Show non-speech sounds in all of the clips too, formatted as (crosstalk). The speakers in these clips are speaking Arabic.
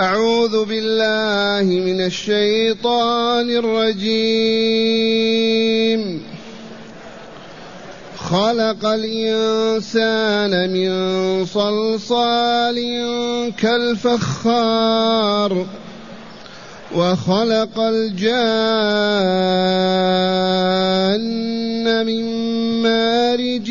أعوذ بالله من الشيطان الرجيم. خلق الإنسان من صلصال كالفخار وخلق الجان من مارج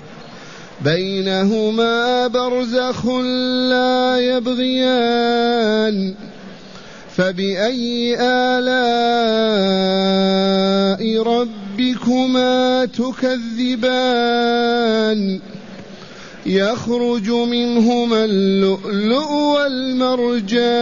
بينهما برزخ لا يبغيان. فبأي آلاء ربكما تكذبان؟ يخرج منهما اللؤلؤ والمرجان.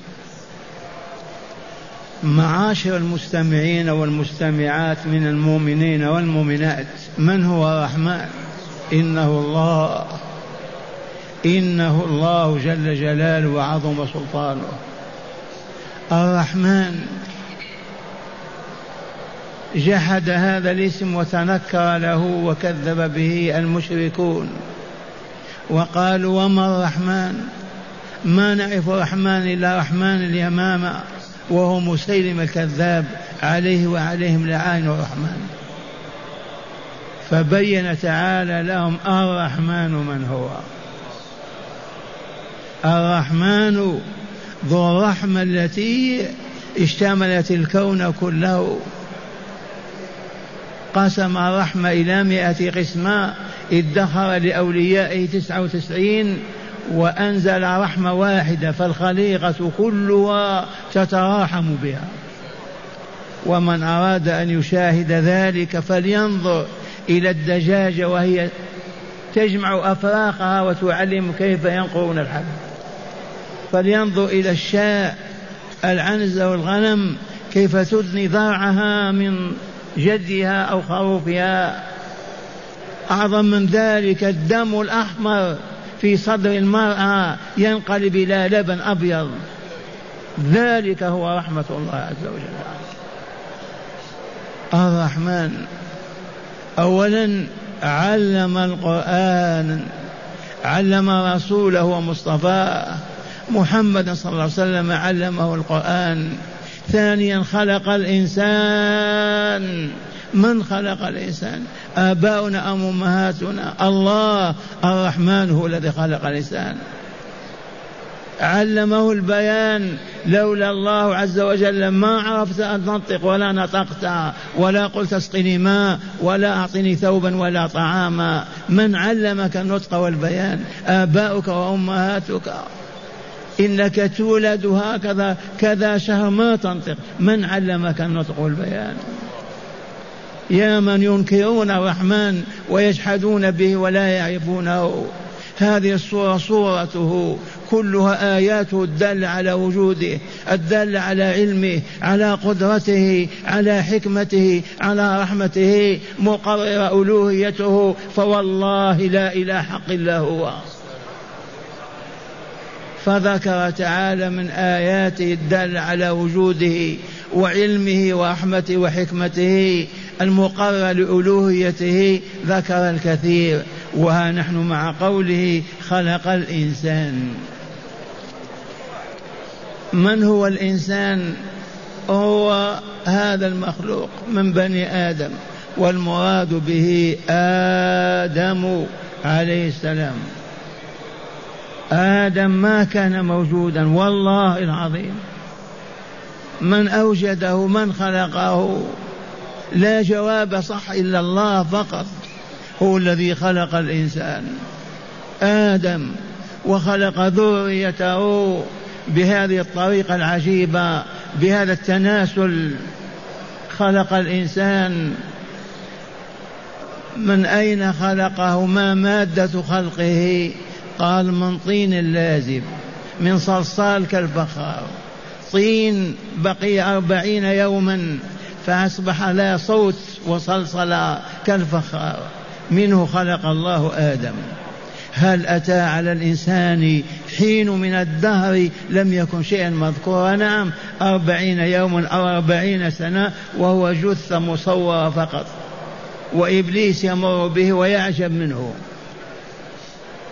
معاشر المستمعين والمستمعات من المؤمنين والمؤمنات. من هو الرحمن؟ إنه الله. إنه الله جل جلاله وعظم سلطانه. الرحمن. جحد هذا الاسم وتنكر له وكذب به المشركون. وقالوا وما الرحمن؟ ما نعرف الرحمن إلا رحمن اليمامة. وهو مسيلم الكذاب عليه وعليهم لعائن الرحمن. فبين تعالى لهم الرحمن من هو. الرحمن ذو الرحمة التي اشتملت الكون كله. قسم الرحمة إلى مئة قسمة ادخر لأوليائه تسعة وتسعين وأنزل رحمة واحدة فالخليقة كلها تتراحم بها. ومن أراد أن يشاهد ذلك فلينظر إلى الدجاجة وهي تجمع أفراقها وتعلم كيف ينقرون الحب. فلينظر إلى الشاء العنزة والغنم كيف تدني ضرعها من جدها أو خروفها. أعظم من ذلك الدم الأحمر. في صدر المرأة ينقلب إلى لبن أبيض. ذلك هو رحمة الله عز وجل. الرحمن أولا علم القرآن علم رسوله ومصطفاه محمد صلى الله عليه وسلم علمه القرآن. ثانيا خلق الإنسان. من خلق الإنسان؟ آباؤنا أم أمهاتنا؟ الله الرحمن هو الذي خلق الإنسان. علمه البيان لولا الله عز وجل. ما عرفت أن تنطق ولا نطقت ولا قلت اسقني ماء ولا أعطني ثوبا ولا طعاما. من علمك النطق والبيان؟ آباؤك وأمهاتك. إنك تولد هكذا كذا شهر ما تنطق. من علمك النطق والبيان؟ يا من ينكرون الرحمن ويجحدون به ولا يعرفونه. هذه الصورة صورته كلها آياته الدالة على وجوده الدالة على علمه على قدرته على حكمته على رحمته مقرر ألوهيته فوالله لا إله حق إلا هو. فذكر تعالى من آياته الدالة على وجوده. وعلمه ورحمته وحكمته المقرر لألوهيته ذكر الكثير وها نحن مع قوله خلق الإنسان. من هو الإنسان؟ هو هذا المخلوق من بني آدم والمراد به آدم عليه السلام. آدم ما كان موجودا والله العظيم. من أوجده من خلقه. لا جواب صح إلا الله فقط. هو الذي خلق الإنسان. آدم وخلق ذريته بهذه الطريقة العجيبة بهذا التناسل. خلق الإنسان. من أين خلقه ما مادة خلقه. قال من طين لازب من صلصال كالفخار طين بقي أربعين يوما فأصبح لا صوت وصلصل كالفخار منه خلق الله آدم. هل أتى على الإنسان حين من الدهر لم يكن شيئا مذكورا؟ نعم أربعين يوما أو أربعين سنة وهو جثة مصورة فقط. وإبليس يمر به ويعجب منه.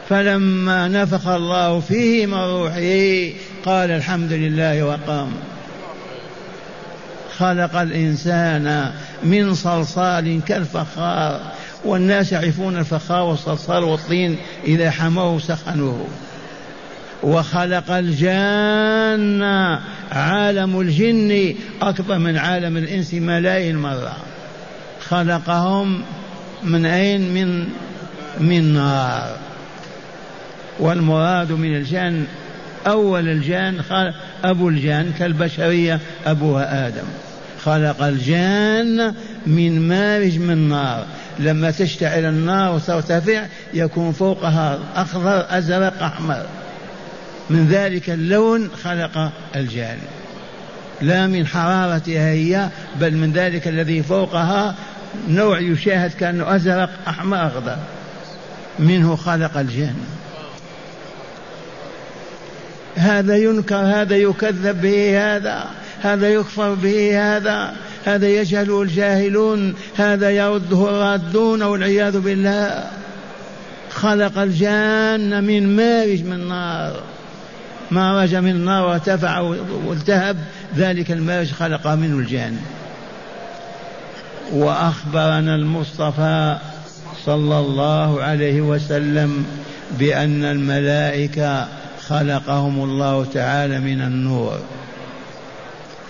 فلما نفخ الله فيه من روحه قال الحمد لله وقام. خلق الإنسان من صلصال كالفخار والناس يعرفون الفخار والصلصال والطين إذا حموه سخنوه. وخلق الجان عالم الجن أكبر من عالم الإنس ملايين مرة خلقهم من أين؟ من من نار. والمراد من الجان أول الجان أبو الجان كالبشرية أبوها آدم. خلق الجان من مارج من نار. لما تشتعل النار وترتفع يكون فوقها أخضر أزرق أحمر. من ذلك اللون خلق الجان. لا من حرارتها هي بل من ذلك الذي فوقها نوع يشاهد كأنه أزرق أحمر أخضر. منه خلق الجان. هذا ينكر هذا يكذب به هذا هذا يكفر به هذا هذا يجهله الجاهلون هذا يرده الرادون والعياذ بالله. خلق الجان من مارج من نار مارج من النار وارتفع والتهب ذلك المارج خلق منه الجان وأخبرنا المصطفى صلى الله عليه وسلم بأن الملائكة خلقهم الله تعالى من النور.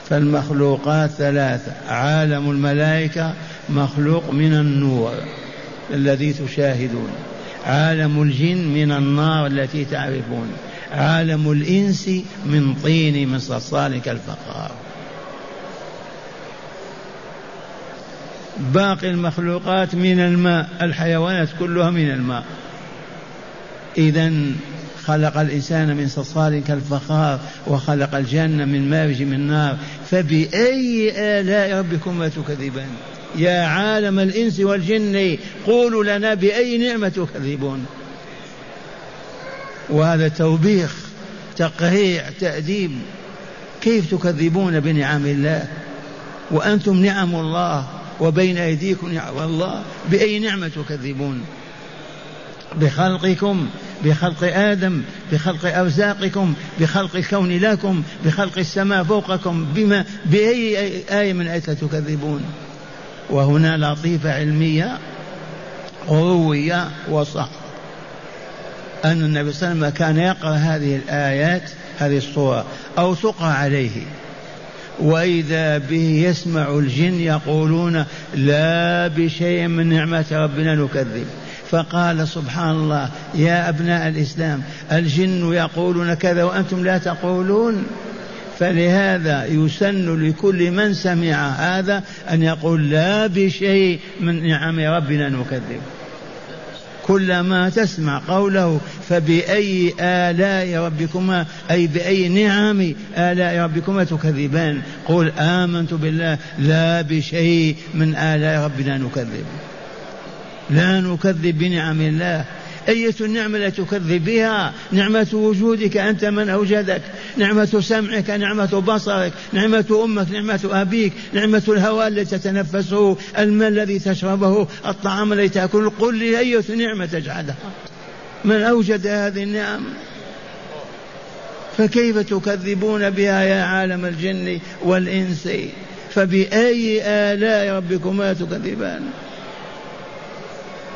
فالمخلوقات ثلاثة عالم الملائكة مخلوق من النور الذي تشاهدون. عالم الجن من النار التي تعرفون. عالم الإنس من طين من صلصال كالفخار. باقي المخلوقات من الماء الحيوانات كلها من الماء. إذا خلق الإنسان من صلصال كالفخار وخلق الجنة من مارج من نار. فبأي آلاء ربكما تكذبان؟ يا عالم الإنس والجن قولوا لنا بأي نعمة تكذبون؟ وهذا توبيخ تقريع تأديب. كيف تكذبون بنعم الله؟ وأنتم نعم الله وبين أيديكم نعم الله. بأي نعمة تكذبون؟ بخلقكم. بخلق آدم بخلق أرزاقكم بخلق الكون لكم بخلق السماء فوقكم بما بأي آية من آيات تكذبون. وهنا لطيفة علمية روية وصح. أن النبي صلى الله عليه وسلم كان يقرأ هذه الآيات هذه الصورة أو تقرأ عليه. وإذا به يسمع الجن يقولون لا بشيء من نعمة ربنا نكذب. فقال سبحان الله يا أبناء الإسلام الجن يقولون كذا وأنتم لا تقولون. فلهذا يسن لكل من سمع هذا أن يقول لا بشيء من نعم ربنا نكذب كلما تسمع قوله فبأي آلاء ربكما أي بأي نعم آلاء ربكما تكذبان. قل آمنت بالله لا بشيء من آلاء ربنا نكذب لا نكذب بنعم الله. أية النعمة لا تكذب بها؟ نعمة وجودك أنت من أوجدك. نعمة سمعك نعمة بصرك نعمة أمك نعمة أبيك نعمة الهواء الذي تتنفسه الماء الذي تشربه الطعام الذي تأكله. قل لي أية نعمة تجعلها. من أوجد هذه النعم؟ فكيف تكذبون بها يا عالم الجن والإنس؟ فبأي آلاء ربكما تكذبان؟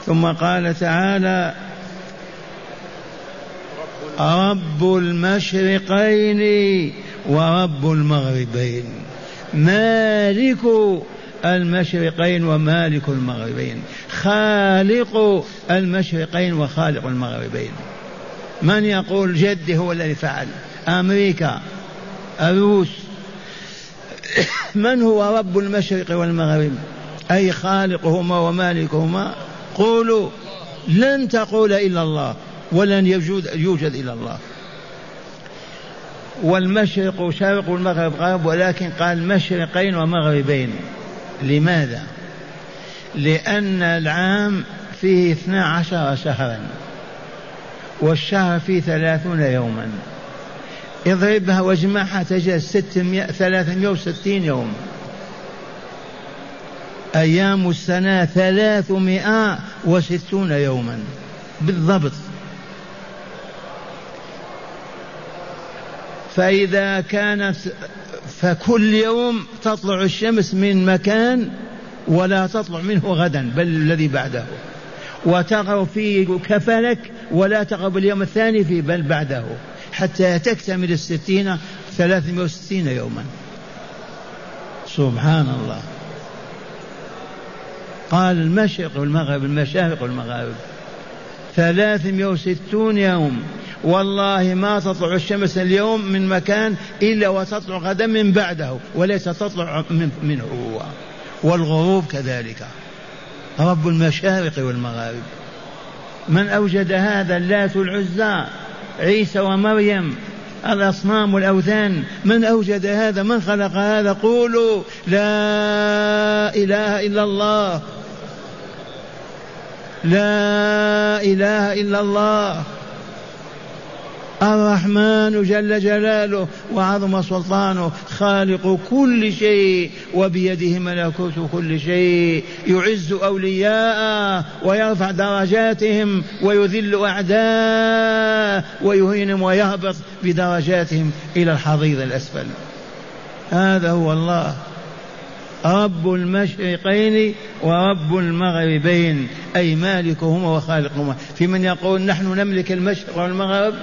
ثم قال تعالى رب المشرقين ورب المغربين. مالك المشرقين ومالك المغربين. خالق المشرقين وخالق المغربين. من يقول جدي هو الذي فعل؟ أمريكا الروس. (coughs) من هو رب المشرق والمغرب؟ أي خالقهما ومالكهما؟ قولوا لن تقول إلا الله ولن يوجد, يوجد إلا الله. والمشرق شرق والمغرب غرب ولكن قال مشرقين ومغربين. لماذا؟ لأن العام فيه اثنا عشر شهرا والشهر فيه ثلاثون يوما. اضربها واجمعها تجد ستمائة ثلاثمائة وستين يوم. أيام السنة ثلاثمائة وستون يوما. بالضبط. فإذا كانت فكل يوم تطلع الشمس من مكان ولا تطلع منه غدا بل الذي بعده. وتغرب في كفلك ولا تغرب اليوم الثاني في بل بعده. حتى تكتمل الستين ثلاثمائة وستين يوما. سبحان الله. قال المشرق والمغرب المشارق والمغارب. ثلاثمائة وستون يوم. والله ما تطلع الشمس اليوم من مكان إلا وتطلع غدا من بعده وليس تطلع من منه. هو والغروب كذلك. رب المشارق والمغارب. من أوجد هذا اللات العزى عيسى ومريم الأصنام والأوثان. من أوجد هذا من خلق هذا؟ قولوا لا إله إلا الله. لا إله إلا الله. الرحمن جل جلاله وعظم سلطانه خالق كل شيء وبيده ملكوت كل شيء. يعز أولياءه ويرفع درجاتهم ويذل أعداءه ويهينهم ويهبط بدرجاتهم إلى الحضيض الأسفل. هذا هو الله. رب المشرقين ورب المغربين أي مالكهما وخالقهما. في من يقول نحن نملك المشرق والمغرب؟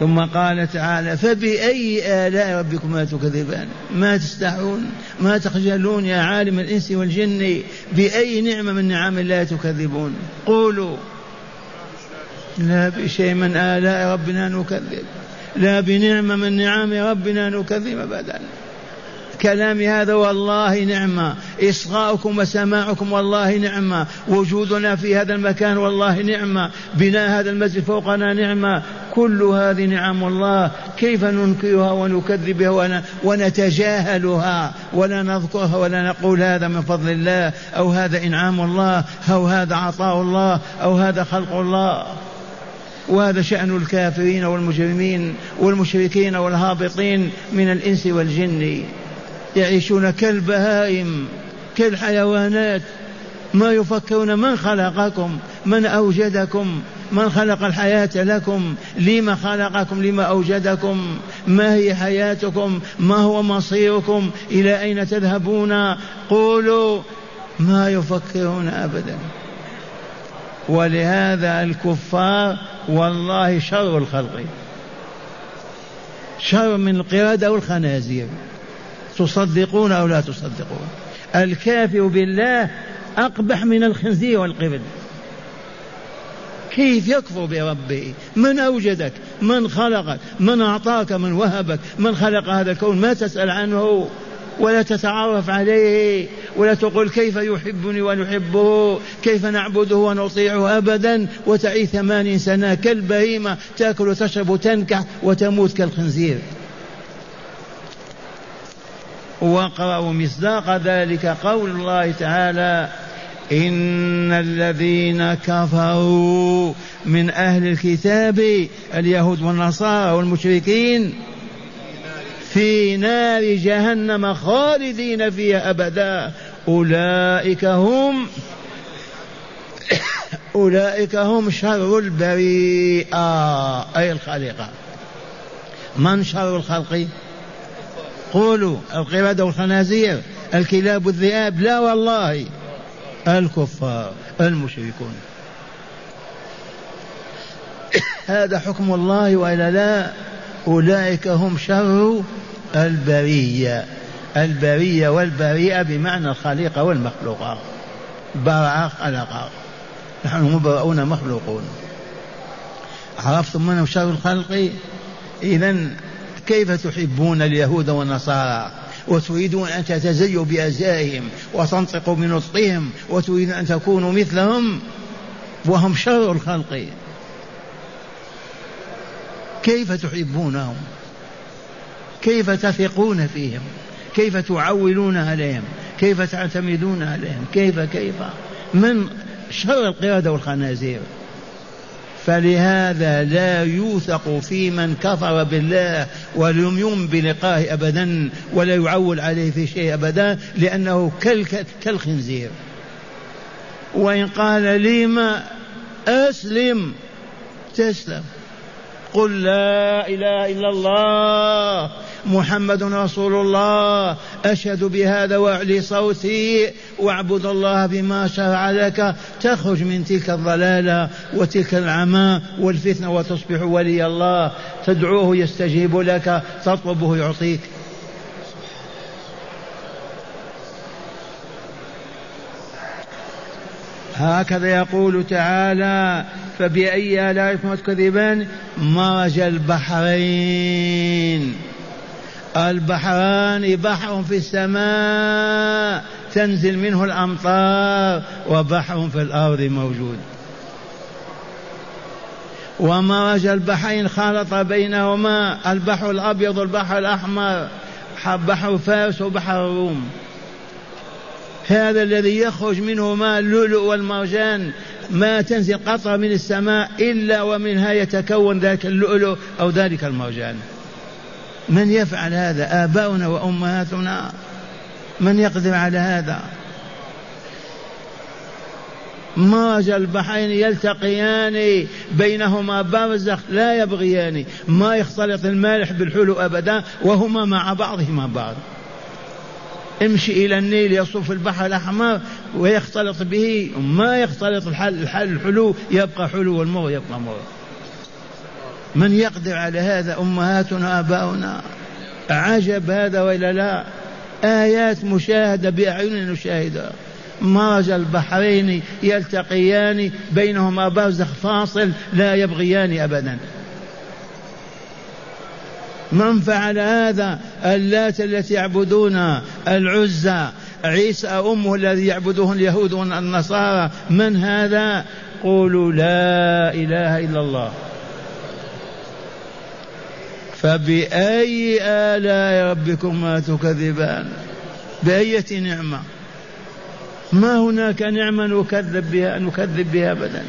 ثم قال تعالى فبأي آلاء ربكما تكذبان؟ ما تستحون ما تخجلون يا عالم الإنس والجن؟ بأي نعمة من نعم الله تكذبون؟ قولوا. لا بشيء من آلاء ربنا نكذب لا بنعمة من نعم ربنا نكذب أبدا. كلامي هذا والله نعمة. إصغاؤكم وسماعكم والله نعمة. وجودنا في هذا المكان والله نعمة. بناء هذا المسجد فوقنا نعمة. كل هذه نعم الله. كيف ننكرها ونكذبها ونتجاهلها ولا نذكرها ولا نقول هذا من فضل الله أو هذا إنعام الله أو هذا عطاء الله أو هذا خلق الله. وهذا شأن الكافرين والمجرمين والمشركين والهابطين من الإنس والجن. يعيشون كالبهائم كالحيوانات. ما يفكرون من خلقكم من أوجدكم من خلق الحياة لكم لما خلقكم لما أوجدكم. ما هي حياتكم؟ ما هو مصيركم؟ إلى أين تذهبون؟ قولوا ما يفكرون أبدا. ولهذا الكفار والله شر الخلق. شر من القردة والخنازير تصدقون أو لا تصدقون. الكافر بالله أقبح من الخنزير والقرد كيف يكفر بربه من أوجدك من خلقك من أعطاك من وهبك من خلق هذا الكون؟ ما تسأل عنه ولا تتعرف عليه ولا تقول كيف يحبني ونحبه كيف نعبده ونطيعه أبدا؟ وتعيش ثمانين سنة كالبهيمة تأكل وتشرب وتنكح وتموت كالخنزير. واقرأوا مصداق ذلك قول الله تعالى إن الذين كفروا من أهل الكتاب اليهود والنصارى والمشركين في نار جهنم خالدين فيها أبدا. أولئك هم (coughs) أولئك هم شر البريئة أي الخليقة من شر الخلق؟ قولوا القردة والخنازير الكلاب والذئاب لا والله الكفار المشركون. هذا حكم الله وإلا لا أولئك هم شر البرية. البرية والبريئة بمعنى الخليقة والمخلوقة. برع خلق نحن مبرؤون مخلوقون. عرفتم من شر الخلق؟ اذا كيف تحبون اليهود والنصارى؟ وتريدون أن تتزيوا بأزائهم وتنطقوا بنطقهم وتريدون أن تكونوا مثلهم؟ وهم شر الخلق. كيف تحبونهم؟ كيف تثقون فيهم؟ كيف تعولون عليهم؟ كيف تعتمدون عليهم؟ كيف كيف؟ من شر القردة والخنازير؟ فلهذا لا يوثق في من كفر بالله ولم يؤمن بلقائه ابدا ولا يعول عليه في شيء ابدا لأنه كالخنزير. وإن قال لي ما أسلم تسلم. قل لا إله إلا الله. محمد رسول الله أشهد بهذا وأعلي صوتي واعبد الله بما شرع لك تخرج من تلك الضلالة وتلك العمى والفتنة وتصبح ولي الله. تدعوه يستجيب لك تطلبه يعطيك. هكذا يقول تعالى فبأي آلاء تكذبان؟ مرج البحرين. البحران بحر في السماء تنزل منه الأمطار وبحر في الأرض موجود. ومرج البحرين خلط بينهما البحر الأبيض والبحر الأحمر بحر فارس وبحر الروم هذا الذي يخرج منه ماء اللؤلؤ والمرجان ما تنزل قطرة من السماء إلا ومنها يتكون ذلك اللؤلؤ أو ذلك المرجان. من يفعل هذا؟ آباؤنا وأمهاتنا. من يقدر على هذا؟ مرج البحرين يلتقيان بينهما برزخ لا يبغيان. ما يختلط المالح بالحلو أبدا وهما مع بعضهما بعض. امشي إلى النيل يصف البحر الأحمر ويختلط به. ما يختلط الحل, الحل الحلو يبقى حلو والمر يبقى مر من يقدر على هذا أمهاتنا آباؤنا؟ عجب هذا وإلا لا؟ آيات مشاهدة بأعيننا نشاهدها. مرج البحرين يلتقيان بينهما برزخ فاصل لا يبغيان أبدا. من فعل هذا؟ اللات التي يعبدون العزى. عيسى أمه الذي يعبده اليهود والنصارى. من هذا؟ قولوا لا إله إلا الله. فبأي آلاء ربكما تكذبان؟ بأية نعمة؟ ما هناك نعمة نكذب بها نكذب بها أبدا.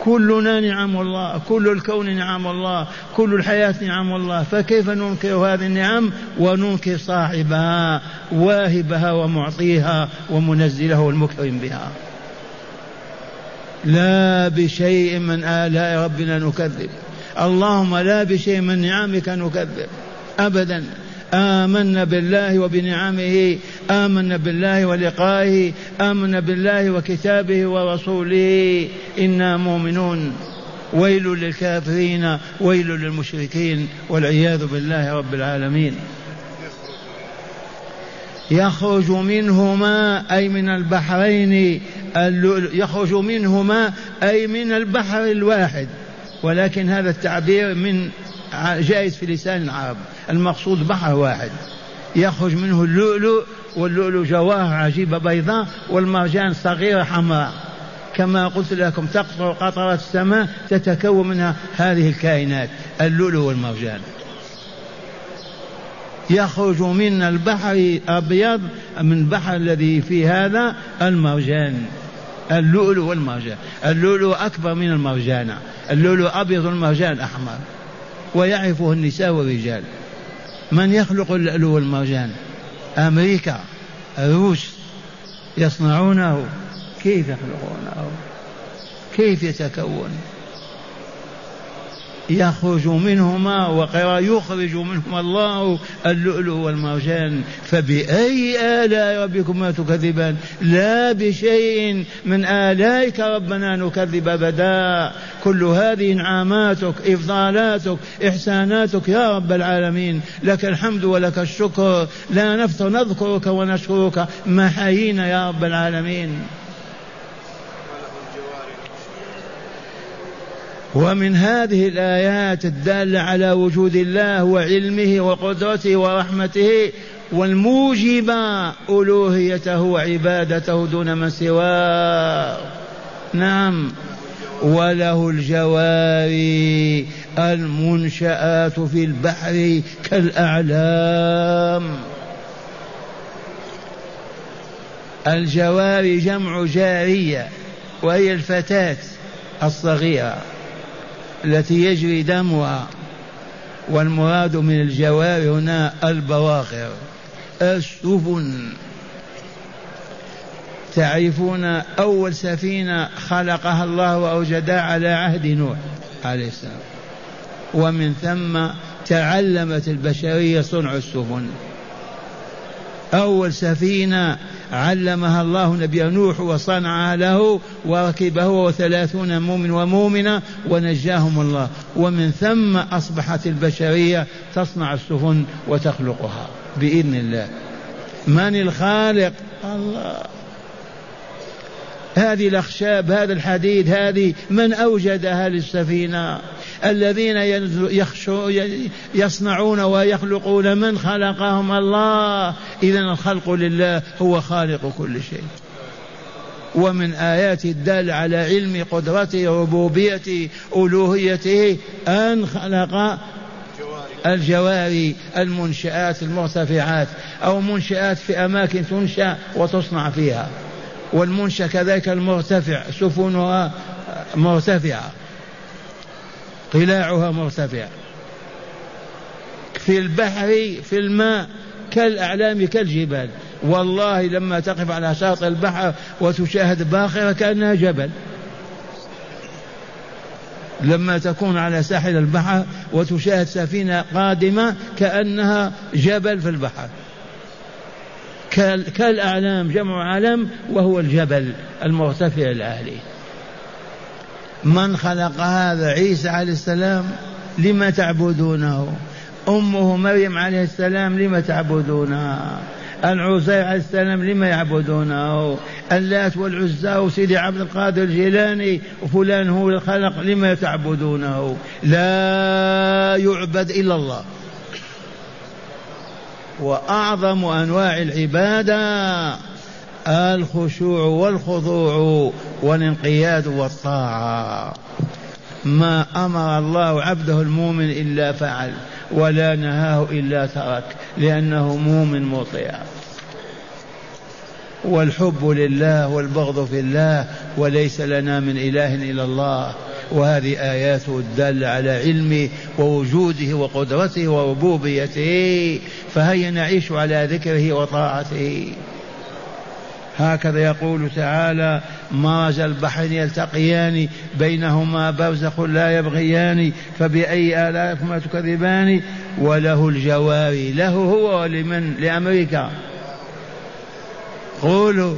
كلنا نعم الله كل الكون نعم الله كل الحياة نعم الله. فكيف ننكر هذه النعم؟ وننكر صاحبها واهبها ومعطيها ومنزله والمكرم بها. لا بشيء من آلاء ربنا نكذب. اللهم لا بشيء من نعمك نكذب أبدا. آمنا بالله وبنعمه. آمنا بالله ولقائه. آمنا بالله وكتابه ورسوله. إنا مؤمنون. ويل للكافرين. ويل للمشركين. والعياذ بالله رب العالمين. يخرج منهما أي من البحرين يخرج منهما أي من البحر الواحد. ولكن هذا التعبير من جائز في لسان العرب. المقصود بحر واحد. يخرج منه اللؤلؤ واللؤلؤ جواهر عجيبة بيضاء والمرجان صغيرة حمراء. كما قلت لكم تقطر قطرة السماء تتكون منها هذه الكائنات اللؤلؤ والمرجان. يخرج من البحر أبيض من البحر الذي في هذا المرجان. اللؤلؤ والمرجان. اللؤلؤ أكبر من المرجان. اللؤلؤ أبيض والمرجان أحمر. ويعرفه النساء والرجال. من يخلق اللؤلؤ والمرجان؟ أمريكا الروس يصنعونه. كيف يخلقونه؟ كيف يتكون؟ يخرج منهما وقرا يخرج منهما الله اللؤلؤ والمرجان. فبأي آلاء ربكما تكذبان؟ لا بشيء من آلائك ربنا نكذب أبدا. كل هذه انعاماتك إفضالاتك إحساناتك يا رب العالمين. لك الحمد ولك الشكر. لا نفتر نذكرك ونشكرك. ما حيينا يا رب العالمين. ومن هذه الآيات الدالة على وجود الله وعلمه وقدرته ورحمته والموجبة ألوهيته وعبادته دون من سواه. نعم. وله الجواري المنشآت في البحر كالأعلام. الجواري جمع جارية وهي الفتاة الصغيرة. التي يجري دمها والمراد من الجوار هنا البواخر. السفن. تعرفون أول سفينة خلقها الله وأوجدها على عهد نوح عليه السلام. ومن ثم تعلمت البشرية صنع السفن. أول سفينة علمها الله نبي نوح وصنعها له وركبه وثلاثون مؤمن ومؤمنة ونجاهم الله. ومن ثم أصبحت البشرية تصنع السفن وتخلقها بإذن الله. من الخالق؟ الله. هذه الأخشاب هذا الحديد هذه من أوجدها للسفينة؟ الذين يصنعون ويخلقون من خلقهم الله. إذا الخلق لله هو خالق كل شيء. ومن آيات الدال على علم قدرته ربوبيته ألوهيته أن خلق الجواري المنشآت المرتفعات أو منشآت في أماكن تنشأ وتصنع فيها. والمنشأ كذلك المرتفع سفنها مرتفعة. قلاعها مرتفعة. في البحر في الماء كالأعلام كالجبال. والله لما تقف على شاطئ البحر وتشاهد باخرة كأنها جبل. لما تكون على ساحل البحر وتشاهد سفينة قادمة كأنها جبل في البحر. كالأعلام جمع علم وهو الجبل المرتفع العالي. من خلق هذا عيسى عليه السلام لم تعبدونه؟ أمه مريم عليه السلام لم تعبدونها العزير عليه السلام لم يعبدونه؟ اللات والعزى وسيدي عبد القادر الجيلاني وفلان هو الخلق لما تعبدونه؟ لا يعبد إلا الله. وأعظم أنواع العبادة الخشوع والخضوع والانقياد والطاعة. ما أمر الله عبده المؤمن إلا فعل ولا نهاه إلا ترك لأنه مؤمن مطيع. والحب لله والبغض في الله وليس لنا من إله إلا الله. وهذه آياته الدالة على علمه ووجوده وقدرته وربوبيته فهيا نعيش على ذكره وطاعته. هكذا يقول تعالى مرج البحرين يلتقيان بينهما برزخ لا يبغيان فبأي آلائكما تكذبان؟ وله الجواري له هو ولمن لأمريكا. قولوا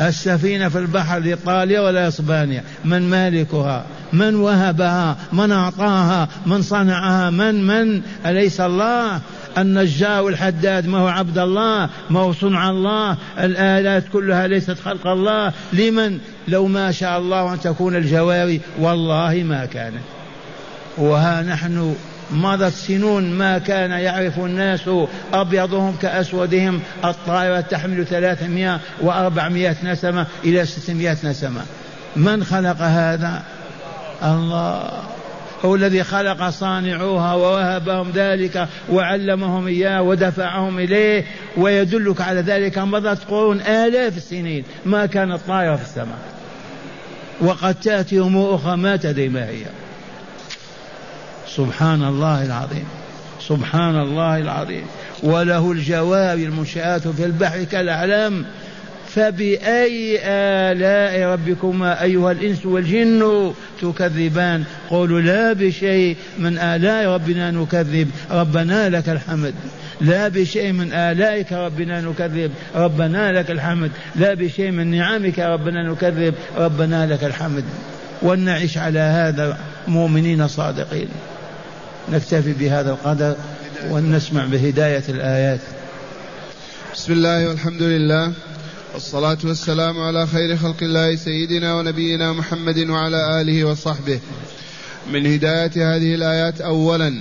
السفينة في البحر لإيطاليا ولا إسبانيا؟ من مالكها؟ من وهبها؟ من أعطاها؟ من صنعها؟ من من؟ أليس الله؟ النجار والحداد ما هو عبد الله ما هو صنع الله الآلات كلها ليست خلق الله. لمن؟ لو ما شاء الله أن تكون الجواري والله ما كانت. وها نحن مضت سنون ما كان يعرف الناس أبيضهم كأسودهم. الطائرة تحمل ثلاثمائة وأربعمائة نسمة إلى ستمائة نسمة. من خلق هذا؟ الله. هو الذي خلق صانعوها ووهبهم ذلك وعلمهم إياه ودفعهم إليه ويدلك على ذلك مضت قرون آلاف السنين. ما كانت طائرة في السماء. وقد تأتي أمور أخرى ما تدري ما هي. سبحان الله العظيم. سبحان الله العظيم. وله الجواري المنشآت في البحر كالأعلام فبأي آلاء ربكما أيها الإنس والجن تكذبان؟ قولوا لا بشيء من آلاء ربنا نكذب. ربنا لك الحمد. لا بشيء من آلائك ربنا نكذب. ربنا لك الحمد. لا بشيء من نعمك ربنا نكذب. ربنا لك الحمد. ولنعش على هذا مؤمنين صادقين. نكتفي بهذا القدر ونسمع بهداية الآيات. بسم الله والحمد لله. والصلاة والسلام على خير خلق الله سيدنا ونبينا محمد وعلى آله وصحبه. من هداية هذه الآيات أولا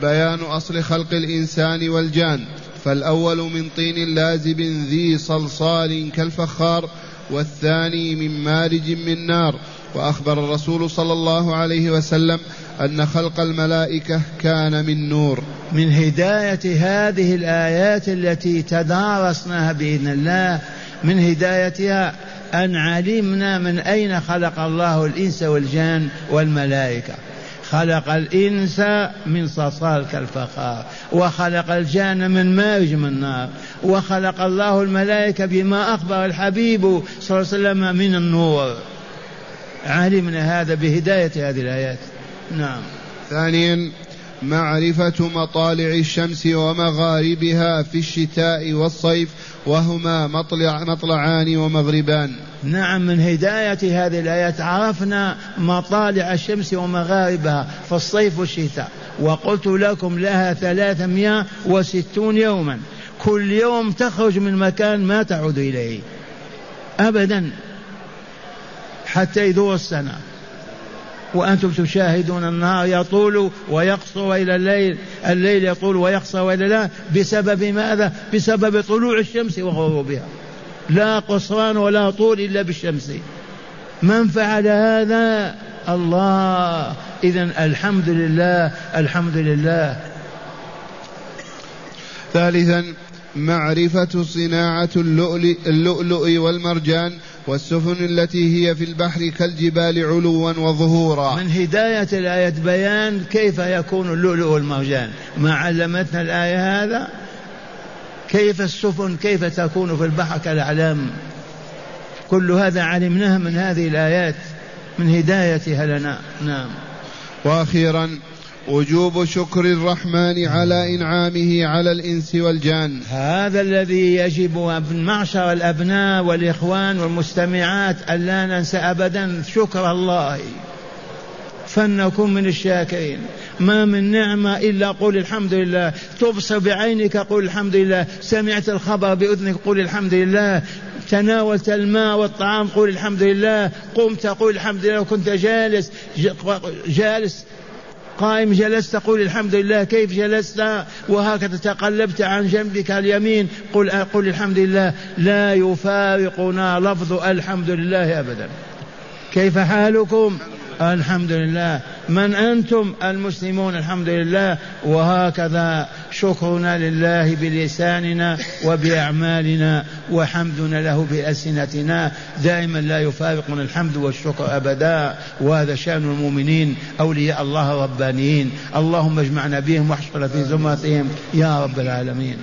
بيان أصل خلق الإنسان والجان. فالأول من طين لازب ذي صلصال كالفخار والثاني من مارج من نار. وأخبر الرسول صلى الله عليه وسلم أن خلق الملائكة كان من نور. من هداية هذه الآيات التي تدارسناها بإذن الله من هدايتها أن علمنا من أين خلق الله الإنس والجان والملائكة. خلق الإنس من صلصال كالفخار وخلق الجان من مارج من نار وخلق الله الملائكة بما أخبر الحبيب صلى الله عليه وسلم من النور. علمنا هذا بهداية هذه الآيات. نعم. ثانيا معرفة مطالع الشمس ومغاربها في الشتاء والصيف وهما مطلع مطلعان ومغربان. نعم من هداية هذه الآيات عرفنا مطالع الشمس ومغاربها في الصيف والشتاء. وقلت لكم لها ثلاثمائة وستون يوما. كل يوم تخرج من مكان ما تعود إليه. أبدا. حتى يدور السنة. وأنتم تشاهدون النهار يطول ويقصر إلى الليل الليل يطول ويقصر إلى لا بسبب ماذا؟ بسبب طلوع الشمس وغروبها. لا قصران ولا طول إلا بالشمس. من فعل هذا؟ الله. إذا الحمد لله الحمد لله. ثالثا معرفة صناعة اللؤلؤ والمرجان. والسفن التي هي في البحر كالجبال علوا وظهورا. من هداية الآية بيان كيف يكون اللؤلؤ والمرجان. ما علمتنا الآية هذا؟ كيف السفن كيف تكون في البحر كالأعلام؟ كل هذا علمناه من هذه الآيات من هدايتها لنا. نعم. وأخيرا وجوب شكر الرحمن على إنعامه على الإنس والجان. هذا الذي يجب معشر الأبناء والإخوان والمستمعات ألا ننسى أبدا شكر الله. فلنكن من الشاكرين. ما من نعمة إلا قل الحمد لله. تبصر بعينك قل الحمد لله. سمعت الخبر بأذنك قل الحمد لله. تناولت الماء والطعام قل الحمد لله. قمت قل الحمد لله. وكنت جالس جالس قائم جلست قل الحمد لله كيف جلست؟ وهكذا تقلبت عن جنبك اليمين قل قل الحمد لله. لا يفارقنا لفظ الحمد لله ابدا. كيف حالكم؟ الحمد لله من أنتم المسلمون الحمد لله وهكذا شكرنا لله بلساننا وبأعمالنا وحمدنا له بألسنتنا. دائما لا يفارقنا الحمد والشكر أبدا. وهذا شأن المؤمنين أولياء الله ربانيين اللهم اجمعنا بهم واحشر في زمرتهم. يا رب العالمين.